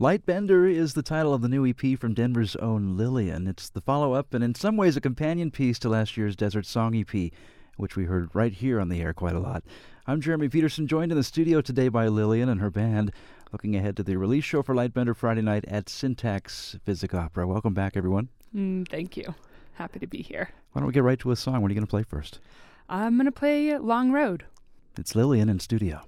Lightbender is the title of the new EP from Denver's own Lillian. It's the follow up and, in some ways, a companion piece to last year's Desert Song EP, which we heard right here on the air quite a lot. I'm Jeremy Peterson, joined in the studio today by Lillian and her band, looking ahead to the release show for Lightbender Friday night at Syntax Physic Opera. Welcome back, everyone. Mm, thank you. Happy to be here. Why don't we get right to a song? What are you going to play first? I'm going to play Long Road. It's Lillian in studio.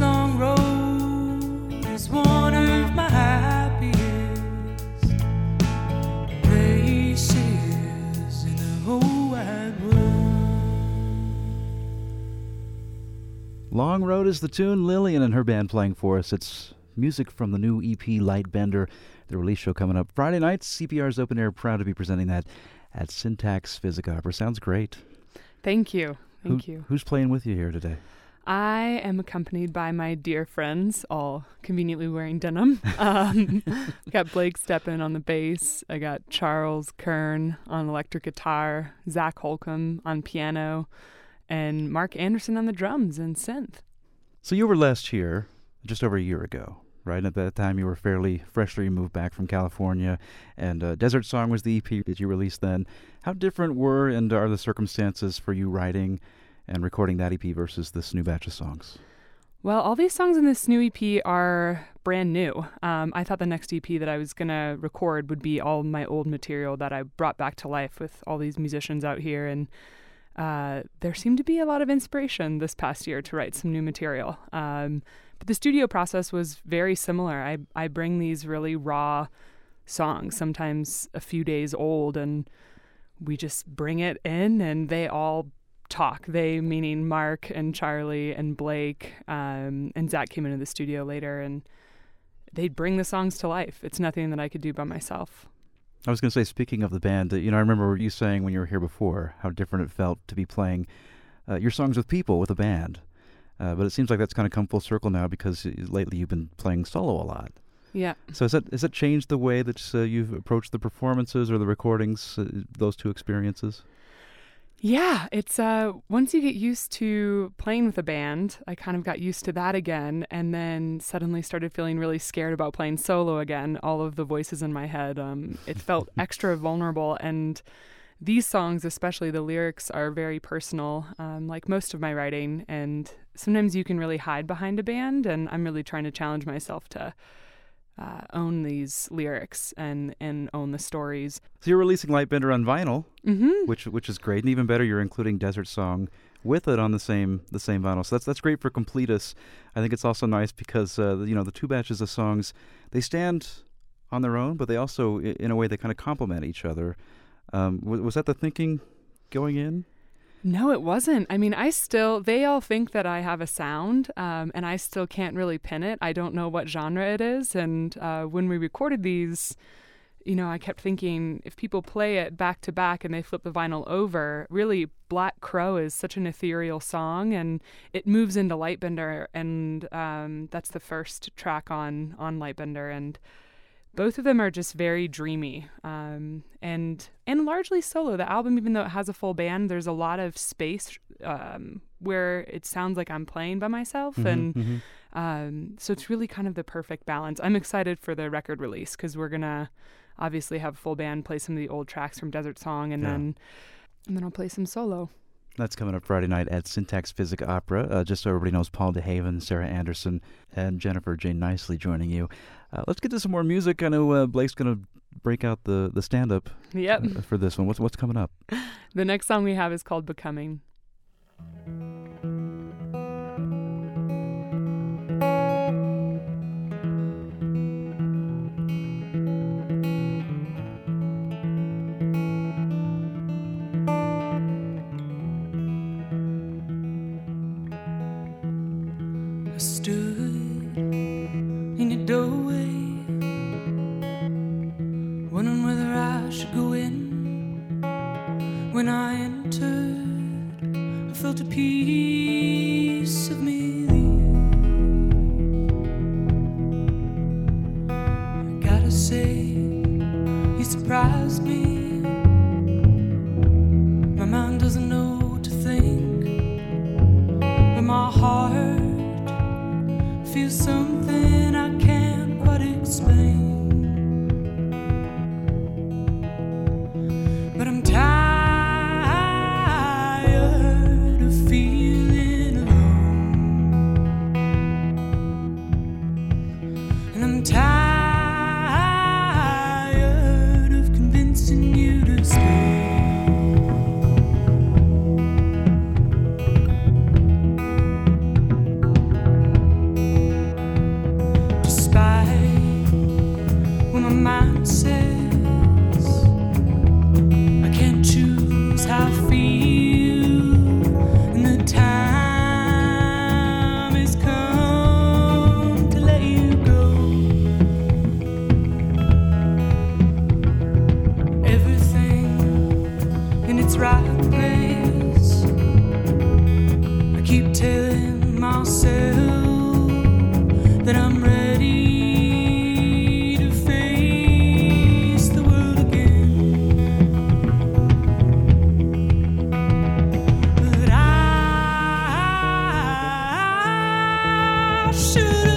Long Road is one of my happiest. Long Road is the tune. Lillian and her band playing for us. It's music from the new EP Lightbender, the release show coming up Friday night. CPR's Open Air, proud to be presenting that at Syntax Physic Opera. Sounds great. Thank you. Thank Who, you. Who's playing with you here today? I am accompanied by my dear friends, all conveniently wearing denim. Um, got Blake Steppen on the bass. I got Charles Kern on electric guitar, Zach Holcomb on piano, and Mark Anderson on the drums and synth. So you were last here just over a year ago, right? At that time, you were fairly freshly moved back from California, and uh, Desert Song was the EP that you released then. How different were and are the circumstances for you writing and recording that EP versus this new batch of songs? Well, all these songs in this new EP are brand new. Um, I thought the next EP that I was going to record would be all my old material that I brought back to life with all these musicians out here. And uh, there seemed to be a lot of inspiration this past year to write some new material. Um, but the studio process was very similar. I, I bring these really raw songs, sometimes a few days old, and we just bring it in and they all talk. They, meaning Mark and Charlie and Blake, um, and Zach came into the studio later and they'd bring the songs to life. It's nothing that I could do by myself. I was going to say, speaking of the band, you know, I remember you saying when you were here before how different it felt to be playing uh, your songs with people, with a band. Uh, but it seems like that's kind of come full circle now because uh, lately you've been playing solo a lot. Yeah. So has that has that changed the way that uh, you've approached the performances or the recordings? Uh, those two experiences. Yeah, it's uh once you get used to playing with a band, I kind of got used to that again and then suddenly started feeling really scared about playing solo again. All of the voices in my head um it felt extra vulnerable and these songs, especially the lyrics, are very personal, um, like most of my writing. And sometimes you can really hide behind a band, and I'm really trying to challenge myself to uh, own these lyrics and and own the stories. So you're releasing Lightbender on vinyl, mm-hmm. which which is great, and even better, you're including Desert Song with it on the same the same vinyl. So that's that's great for Completus. I think it's also nice because uh, you know the two batches of songs they stand on their own, but they also in a way they kind of complement each other. Um, was, was that the thinking going in? No, it wasn't. I mean, I still, they all think that I have a sound, um, and I still can't really pin it. I don't know what genre it is. And uh, when we recorded these, you know, I kept thinking if people play it back to back and they flip the vinyl over, really, Black Crow is such an ethereal song, and it moves into Lightbender, and um, that's the first track on on Lightbender, and both of them are just very dreamy um, and and largely solo. The album, even though it has a full band, there's a lot of space um, where it sounds like I'm playing by myself, Mhm, and mhm. um, so it's really kind of the perfect balance. I'm excited for the record release because we're gonna obviously have a full band play some of the old tracks from Desert Song, and Yeah. then and then I'll play some solo. That's coming up Friday night at Syntax Physic Opera. Uh, just so everybody knows, Paul DeHaven, Sarah Anderson, and Jennifer Jane Nicely joining you. Uh, let's get to some more music. I know uh, Blake's going to break out the, the stand up Yep. for this one. What's what's coming up? the next song we have is called Becoming. Doesn't know to think, but my heart feel something I can't quite explain. My mind should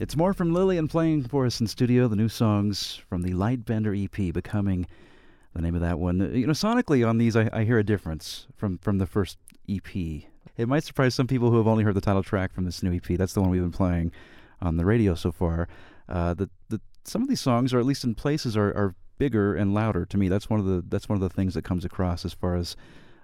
It's more from Lillian playing for us in studio, the new songs from the Lightbender EP, Becoming the name of that one. You know, sonically on these, I, I hear a difference from, from the first EP. It might surprise some people who have only heard the title track from this new EP. That's the one we've been playing on the radio so far. Uh, the, the, some of these songs, or at least in places, are, are bigger and louder to me. That's one of the that's one of the things that comes across as far as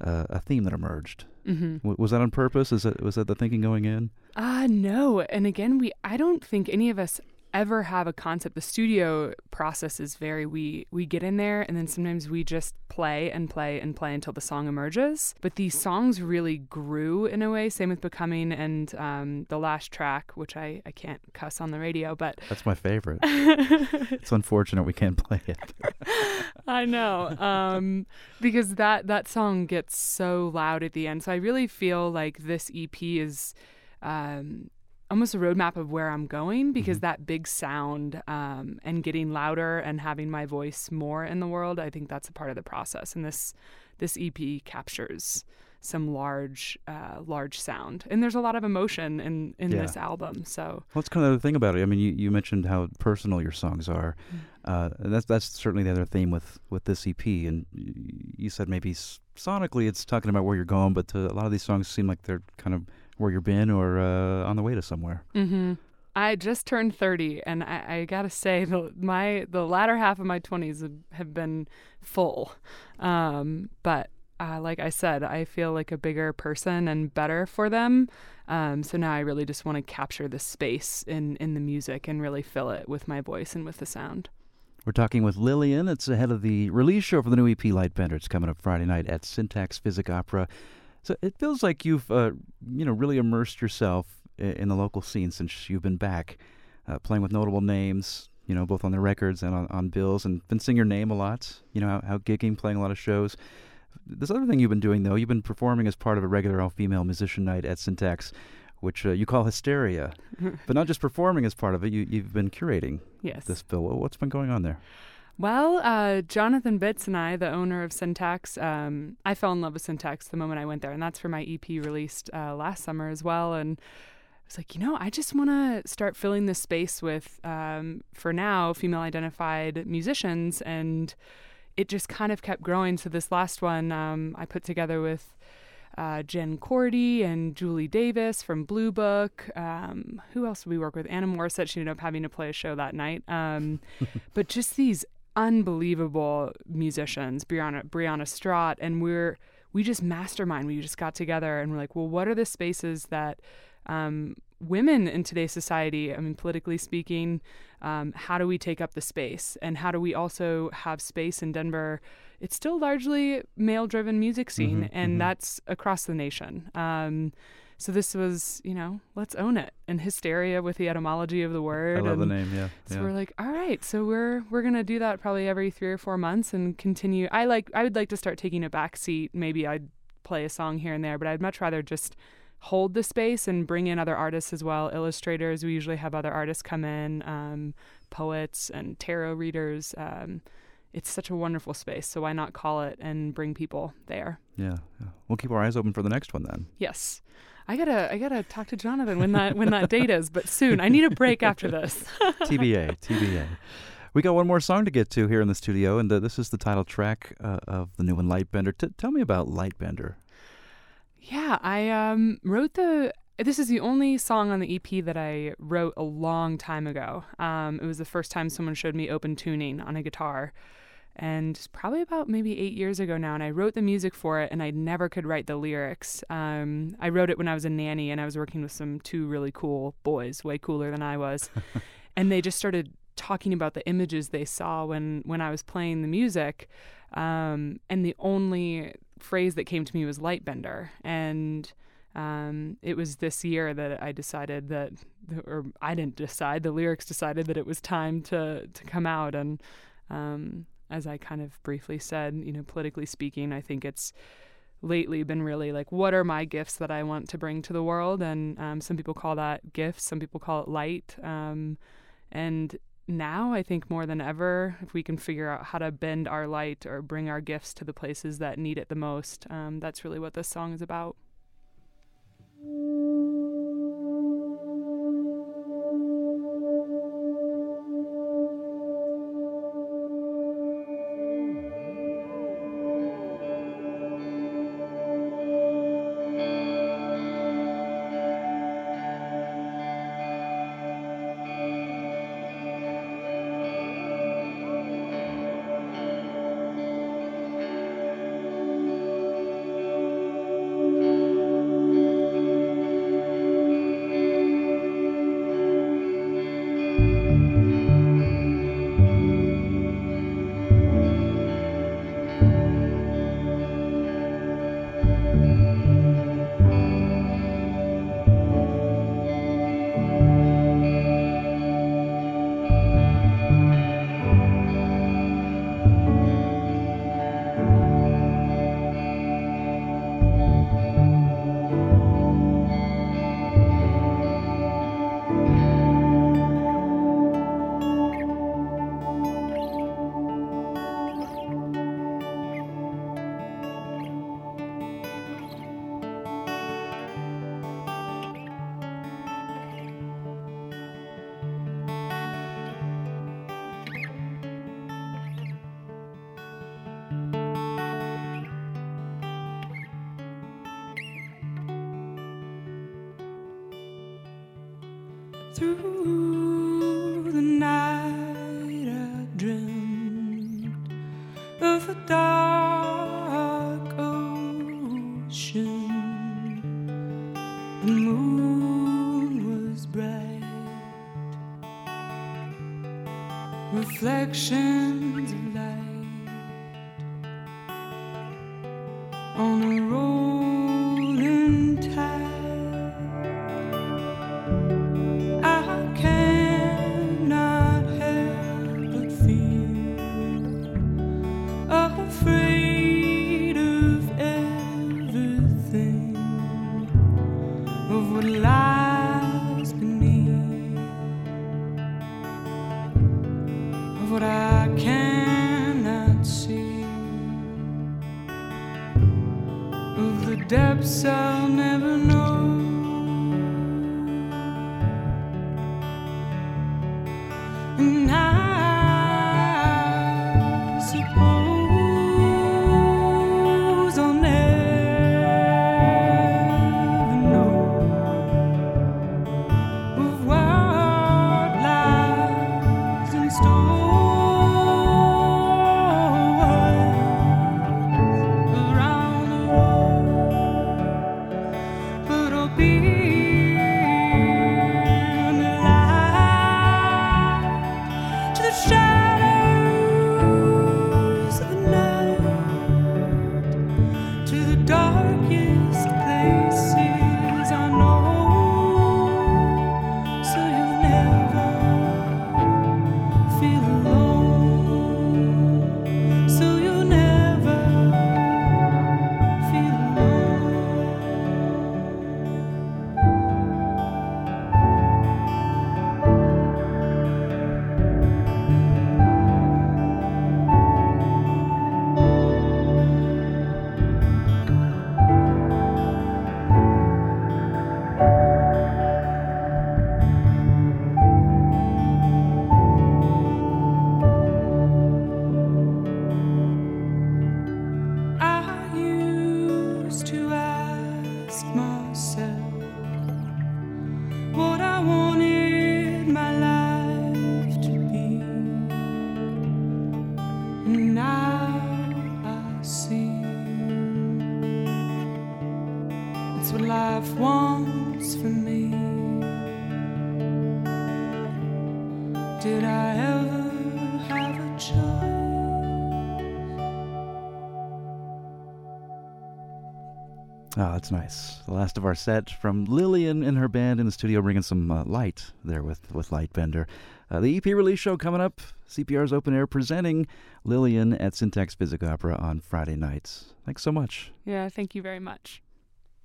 uh, a theme that emerged. Mm-hmm. W- was that on purpose? Is that was that the thinking going in? Uh no. And again, we I don't think any of us ever have a concept the studio process is very we we get in there and then sometimes we just play and play and play until the song emerges. But these songs really grew in a way same with becoming and um, the last track which I, I can't cuss on the radio but that's my favorite. It's unfortunate we can't play it. I know um, because that that song gets so loud at the end. So i really feel like this ep is um, almost a roadmap of where I'm going because mm-hmm. that big sound um, and getting louder and having my voice more in the world, I think that's a part of the process. And this this EP captures some large uh, large sound and there's a lot of emotion in in yeah. this album so well, that's kind of the thing about it i mean you, you mentioned how personal your songs are mm. uh, that's that's certainly the other theme with with this ep and you said maybe sonically it's talking about where you're going but to, a lot of these songs seem like they're kind of where you've been or uh, on the way to somewhere. Mm-hmm. I just turned 30, and I, I, gotta say, the, my the latter half of my 20s have, have been full. Um, but uh, like I said, I feel like a bigger person and better for them. Um, so now I really just want to capture the space in, in the music and really fill it with my voice and with the sound. We're talking with Lillian. It's ahead of the release show for the new EP Lightbender. It's coming up Friday night at Syntax Physic Opera. So it feels like you've, uh, you know, really immersed yourself in the local scene since you've been back, uh, playing with notable names, you know, both on the records and on, on bills, and been seeing your name a lot. You know, out, out gigging, playing a lot of shows. This other thing you've been doing, though, you've been performing as part of a regular all-female musician night at Syntax, which uh, you call Hysteria, but not just performing as part of it. You, you've been curating yes. this bill. What's been going on there? Well, uh, Jonathan Bitts and I, the owner of Syntax, um, I fell in love with Syntax the moment I went there, and that's for my EP released uh, last summer as well. And I was like, you know, I just want to start filling this space with, um, for now, female identified musicians. And it just kind of kept growing. So this last one um, I put together with uh, Jen Korte and Julie Davis from Bluebook. Um, who else did we work with? Anna Morsett. She ended up having to play a show that night. Um, but just these unbelievable musicians, Brianna Brianna Strott, and we're we just mastermind. We just got together and we're like, well, what are the spaces that um, women in today's society, I mean, politically speaking, um, how do we take up the space? And how do we also have space in Denver? It's still largely male driven music scene, mm-hmm, and mm-hmm. that's across the nation. Um, so this was, you know, let's own it. And hysteria with the etymology of the word. I love and the name, yeah. So yeah. we're like, all right, so we're we're gonna do that probably every three or four months and continue. I like I would like to start taking a back seat. Maybe I'd play a song here and there, but I'd much rather just hold the space and bring in other artists as well. Illustrators, we usually have other artists come in, um, poets and tarot readers. Um, it's such a wonderful space, so why not call it and bring people there? Yeah, yeah. We'll keep our eyes open for the next one then. Yes. I gotta I gotta talk to Jonathan when that when that date is, but soon. I need a break after this. TBA, TBA. We got one more song to get to here in the studio, and uh, this is the title track uh, of the new one, Lightbender. T- tell me about Lightbender. Yeah, I um, wrote the. This is the only song on the EP that I wrote a long time ago. Um, it was the first time someone showed me open tuning on a guitar and probably about maybe eight years ago now. And I wrote the music for it, and I never could write the lyrics. Um, I wrote it when I was a nanny, and I was working with some two really cool boys, way cooler than I was, and they just started talking about the images they saw when when I was playing the music. Um, and the only phrase that came to me was lightbender, and um, it was this year that I decided that, or I didn't decide, the lyrics decided that it was time to to come out, and um, as I kind of briefly said, you know, politically speaking, I think it's lately been really like, what are my gifts that I want to bring to the world? And um, some people call that gifts, some people call it light. Um, and now, I think more than ever, if we can figure out how to bend our light or bring our gifts to the places that need it the most, um, that's really what this song is about. Through the night, I dreamed of a dark afraid nice. The last of our set from Lillian and her band in the studio, bringing some uh, light there with with Lightbender. Uh, the EP release show coming up. CPR's open air presenting Lillian at Syntax Physic Opera on Friday nights. Thanks so much. Yeah, thank you very much.